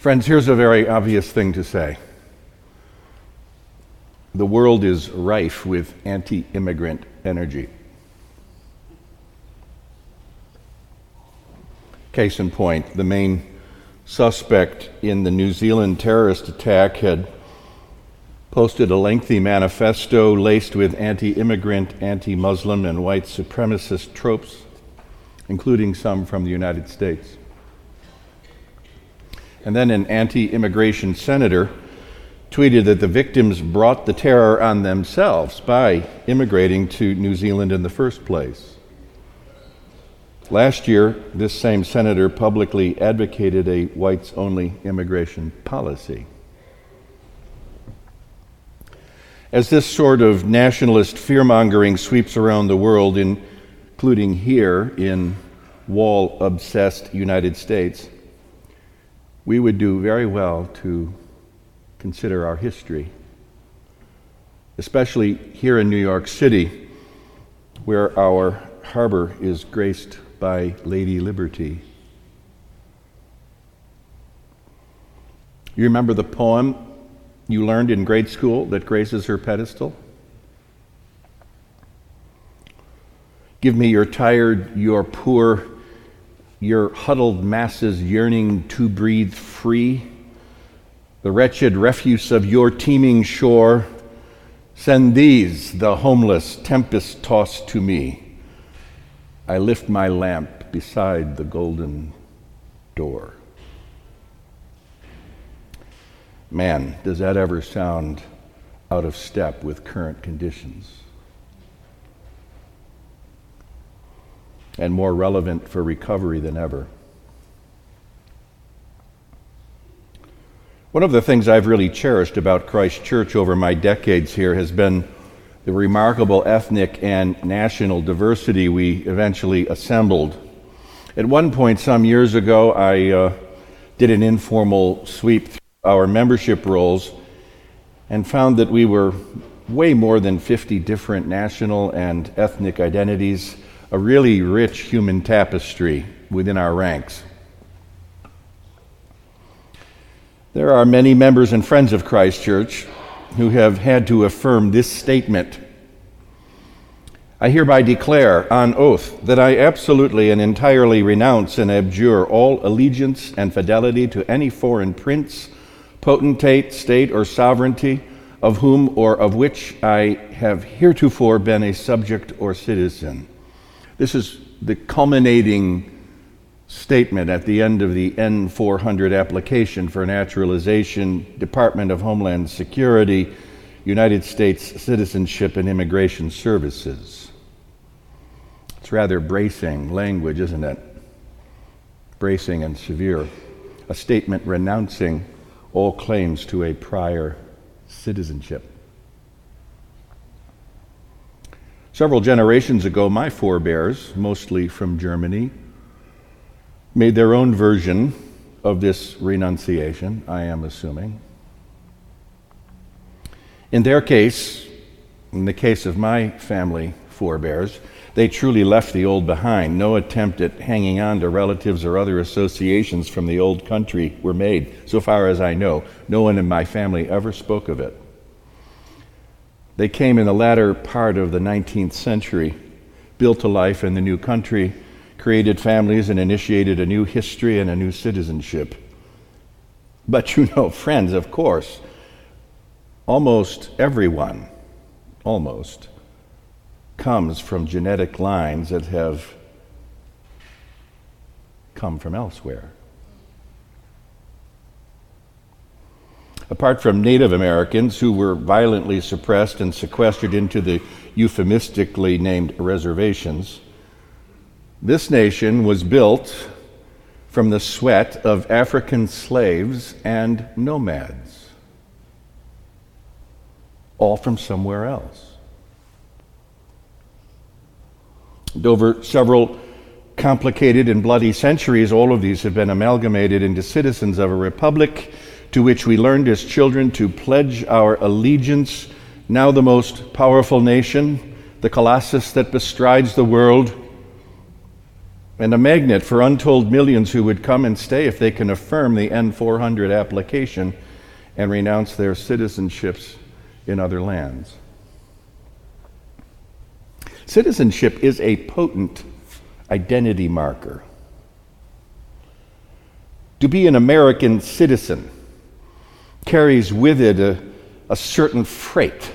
Friends, here's a very obvious thing to say. The world is rife with anti immigrant energy. Case in point, the main suspect in the New Zealand terrorist attack had posted a lengthy manifesto laced with anti immigrant, anti Muslim, and white supremacist tropes, including some from the United States. And then an anti immigration senator tweeted that the victims brought the terror on themselves by immigrating to New Zealand in the first place. Last year, this same senator publicly advocated a whites only immigration policy. As this sort of nationalist fear mongering sweeps around the world, including here in wall obsessed United States, we would do very well to consider our history, especially here in New York City, where our harbor is graced by Lady Liberty. You remember the poem you learned in grade school that graces her pedestal? Give me your tired, your poor, your huddled masses yearning to breathe free, the wretched refuse of your teeming shore. Send these, the homeless, tempest tossed to me. I lift my lamp beside the golden door. Man, does that ever sound out of step with current conditions? And more relevant for recovery than ever. One of the things I've really cherished about Christ Church over my decades here has been the remarkable ethnic and national diversity we eventually assembled. At one point, some years ago, I uh, did an informal sweep through our membership rolls and found that we were way more than 50 different national and ethnic identities, a really rich human tapestry within our ranks. There are many members and friends of Christ Church who have had to affirm this statement. I hereby declare on oath that I absolutely and entirely renounce and abjure all allegiance and fidelity to any foreign prince, potentate, state, or sovereignty of whom or of which I have heretofore been a subject or citizen. This is the culminating statement at the end of the N400 application for naturalization, Department of Homeland Security, United States Citizenship and Immigration Services. It's rather bracing language, isn't it? Bracing and severe. A statement renouncing all claims to a prior citizenship. Several generations ago, my forebears, mostly from Germany, made their own version of this renunciation, I am assuming. In their case, in the case of my family forebears, they truly left the old behind. No attempt at hanging on to relatives or other associations from the old country were made, so far as I know. No one in my family ever spoke of it. They came in the latter part of the 19th century, built a life in the new country, created families and initiated a new history and a new citizenship. But you know, friends, of course, almost everyone, almost, comes from genetic lines that have come from elsewhere. Apart from Native Americans who were violently suppressed and sequestered into the euphemistically named reservations, this nation was built from the sweat of African slaves and nomads, all from somewhere else. And over several complicated and bloody centuries, all of these have been amalgamated into citizens of a republic to which we learned as children to pledge our allegiance, now the most powerful nation, the colossus that bestrides the world and a magnet for untold millions who would come and stay if they can affirm the N400 application and renounce their citizenships in other lands. Citizenship is a potent identity marker. To be an American citizen carries with it a, a certain freight.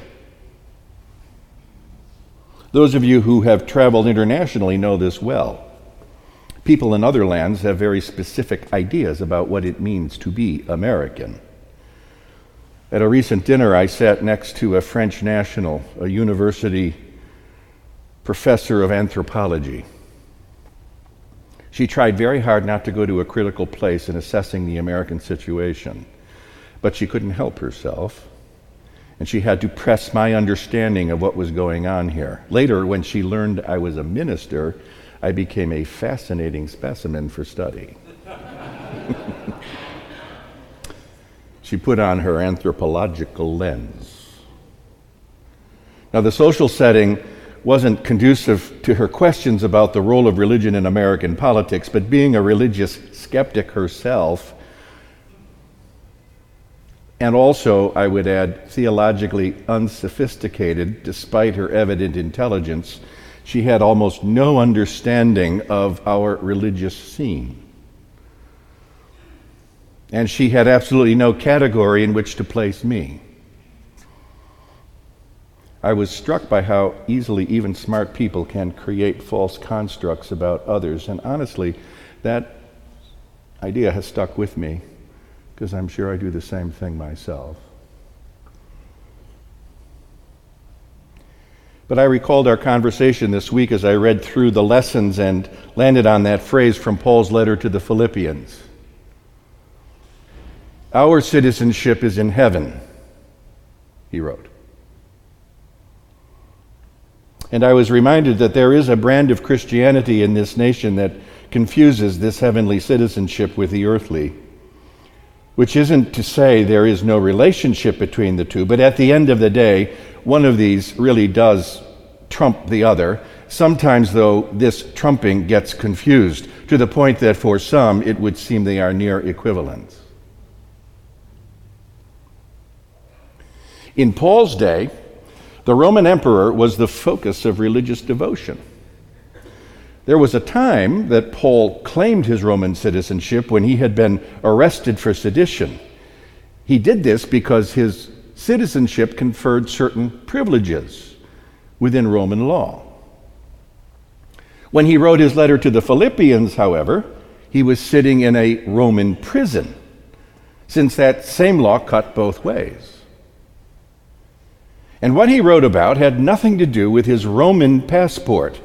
Those of you who have traveled internationally know this well. People in other lands have very specific ideas about what it means to be American. At a recent dinner, I sat next to a French national, a university professor of anthropology. She tried very hard not to go to a critical place in assessing the American situation, but she couldn't help herself, and she had to press my understanding of what was going on here. Later, when she learned I was a minister, I became a fascinating specimen for study. she put on her anthropological lens. Now, the social setting wasn't conducive to her questions about the role of religion in American politics, but being a religious skeptic herself, and also, I would add, theologically unsophisticated despite her evident intelligence, she had almost no understanding of our religious scene. And she had absolutely no category in which to place me. I was struck by how easily even smart people can create false constructs about others. And honestly, that idea has stuck with me because I'm sure I do the same thing myself. But I recalled our conversation this week as I read through the lessons and landed on that phrase from Paul's letter to the Philippians. Our citizenship is in heaven, he wrote. And I was reminded that there is a brand of Christianity in this nation that confuses this heavenly citizenship with the earthly, which isn't to say there is no relationship between the two, but at the end of the day, one of these really does trump the other. Sometimes, though, this trumping gets confused to the point that for some it would seem they are near equivalents. In Paul's day, the Roman emperor was the focus of religious devotion. There was a time that Paul claimed his Roman citizenship when he had been arrested for sedition. He did this because his citizenship conferred certain privileges within Roman law. When he wrote his letter to the Philippians, however, he was sitting in a Roman prison, since that same law cut both ways. And what he wrote about had nothing to do with his Roman passport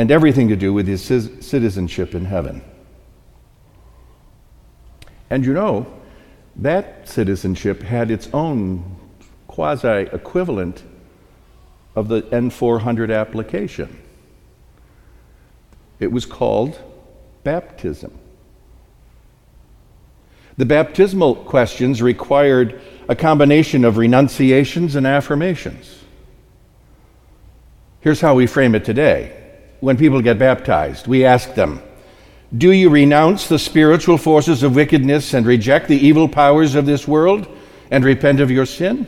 and everything to do with his citizenship in heaven. And you know, that citizenship had its own quasi equivalent of the N400 application. It was called baptism. The baptismal questions required a combination of renunciations and affirmations. Here's how we frame it today. When people get baptized, we ask them, do you renounce the spiritual forces of wickedness and reject the evil powers of this world and repent of your sin?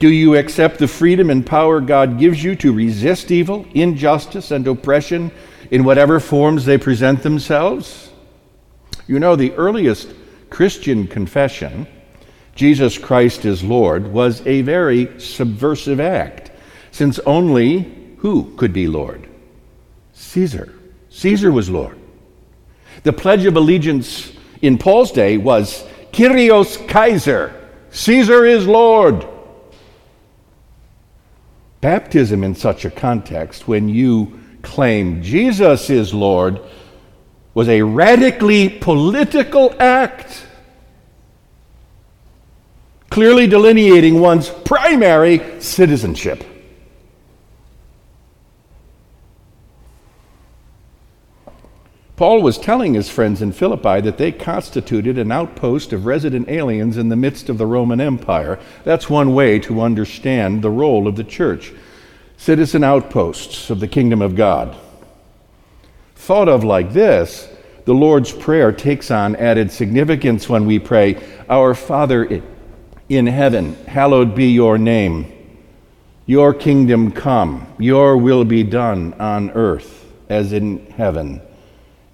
Do you accept the freedom and power God gives you to resist evil, injustice, and oppression in whatever forms they present themselves? You know, the earliest Christian confession, Jesus Christ is Lord, was a very subversive act, since only who could be Lord? Caesar. Caesar was Lord. The Pledge of Allegiance in Paul's day was Kyrios Kaiser, Caesar is Lord. Baptism in such a context, when you claim Jesus is Lord, was a radically political act, clearly delineating one's primary citizenship. Paul was telling his friends in Philippi that they constituted an outpost of resident aliens in the midst of the Roman Empire. That's one way to understand the role of the church citizen outposts of the kingdom of God. Thought of like this, the Lord's Prayer takes on added significance when we pray, Our Father in heaven, hallowed be your name. Your kingdom come, your will be done on earth as in heaven.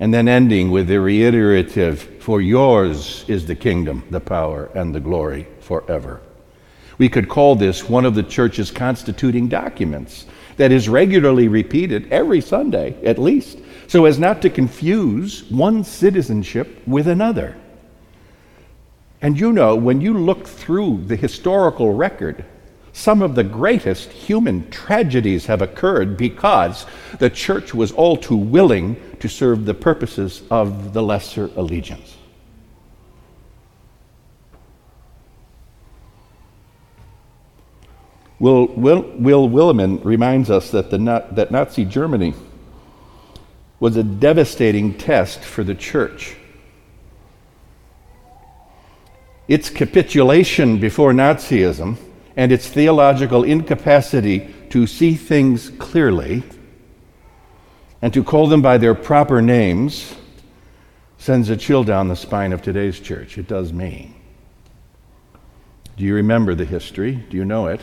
And then ending with the reiterative, For yours is the kingdom, the power, and the glory forever. We could call this one of the church's constituting documents that is regularly repeated every Sunday, at least, so as not to confuse one citizenship with another. And you know, when you look through the historical record, some of the greatest human tragedies have occurred because the church was all too willing to serve the purposes of the lesser allegiance. Will, Will, Will Willimon reminds us that, the, that Nazi Germany was a devastating test for the church. Its capitulation before Nazism and its theological incapacity to see things clearly and to call them by their proper names sends a chill down the spine of today's church. It does me. Do you remember the history? Do you know it?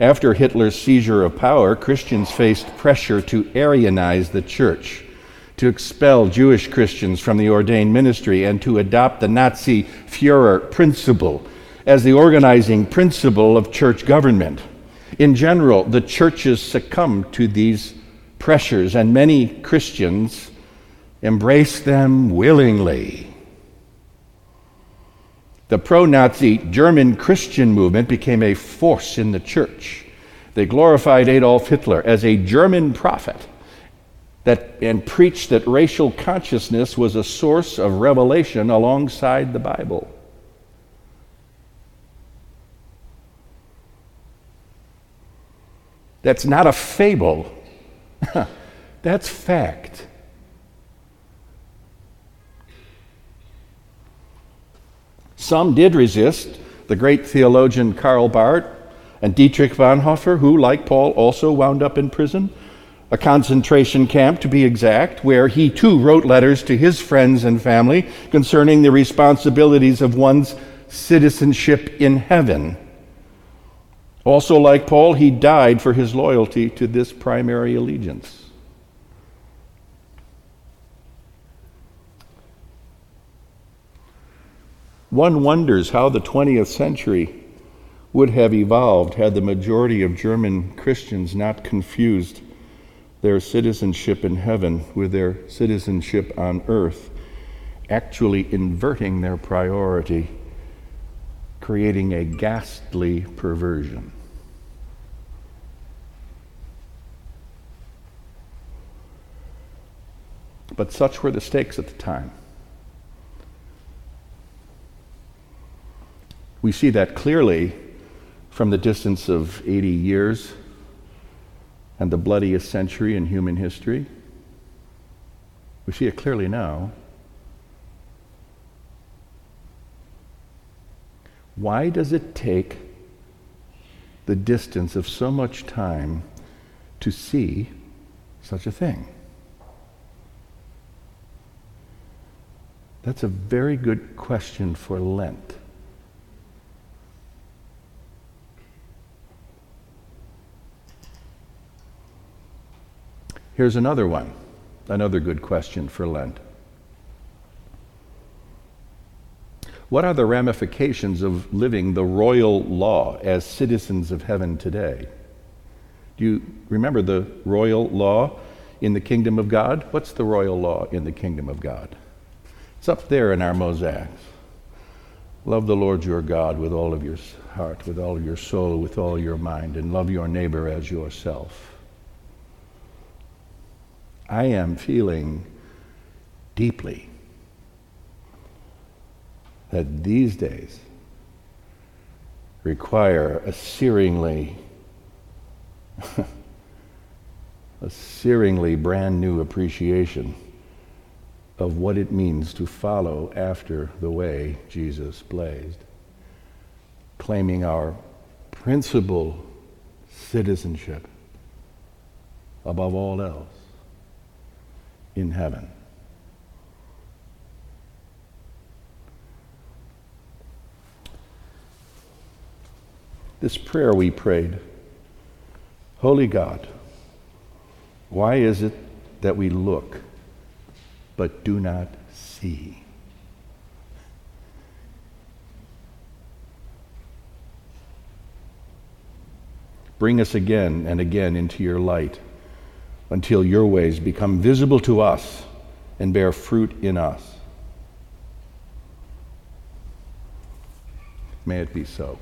After Hitler's seizure of power, Christians faced pressure to Aryanize the church, to expel Jewish Christians from the ordained ministry, and to adopt the Nazi Fuhrer principle as the organizing principle of church government. In general, the churches succumbed to these pressures, and many Christians embraced them willingly. The pro Nazi German Christian movement became a force in the church. They glorified Adolf Hitler as a German prophet that, and preached that racial consciousness was a source of revelation alongside the Bible. That's not a fable, that's fact. Some did resist the great theologian Karl Barth and Dietrich Bonhoeffer, who, like Paul, also wound up in prison, a concentration camp to be exact, where he too wrote letters to his friends and family concerning the responsibilities of one's citizenship in heaven. Also, like Paul, he died for his loyalty to this primary allegiance. One wonders how the 20th century would have evolved had the majority of German Christians not confused their citizenship in heaven with their citizenship on earth, actually inverting their priority, creating a ghastly perversion. But such were the stakes at the time. We see that clearly from the distance of 80 years and the bloodiest century in human history. We see it clearly now. Why does it take the distance of so much time to see such a thing? That's a very good question for Lent. Here's another one, another good question for Lent. What are the ramifications of living the royal law as citizens of heaven today? Do you remember the royal law in the kingdom of God? What's the royal law in the kingdom of God? It's up there in our mosaics. Love the Lord your God with all of your heart, with all of your soul, with all your mind, and love your neighbor as yourself. I am feeling deeply that these days require a searingly a searingly brand new appreciation of what it means to follow after the way Jesus blazed, claiming our principal citizenship above all else in heaven. This prayer we prayed Holy God, why is it that we look but do not see? Bring us again and again into your light until your ways become visible to us and bear fruit in us. May it be so.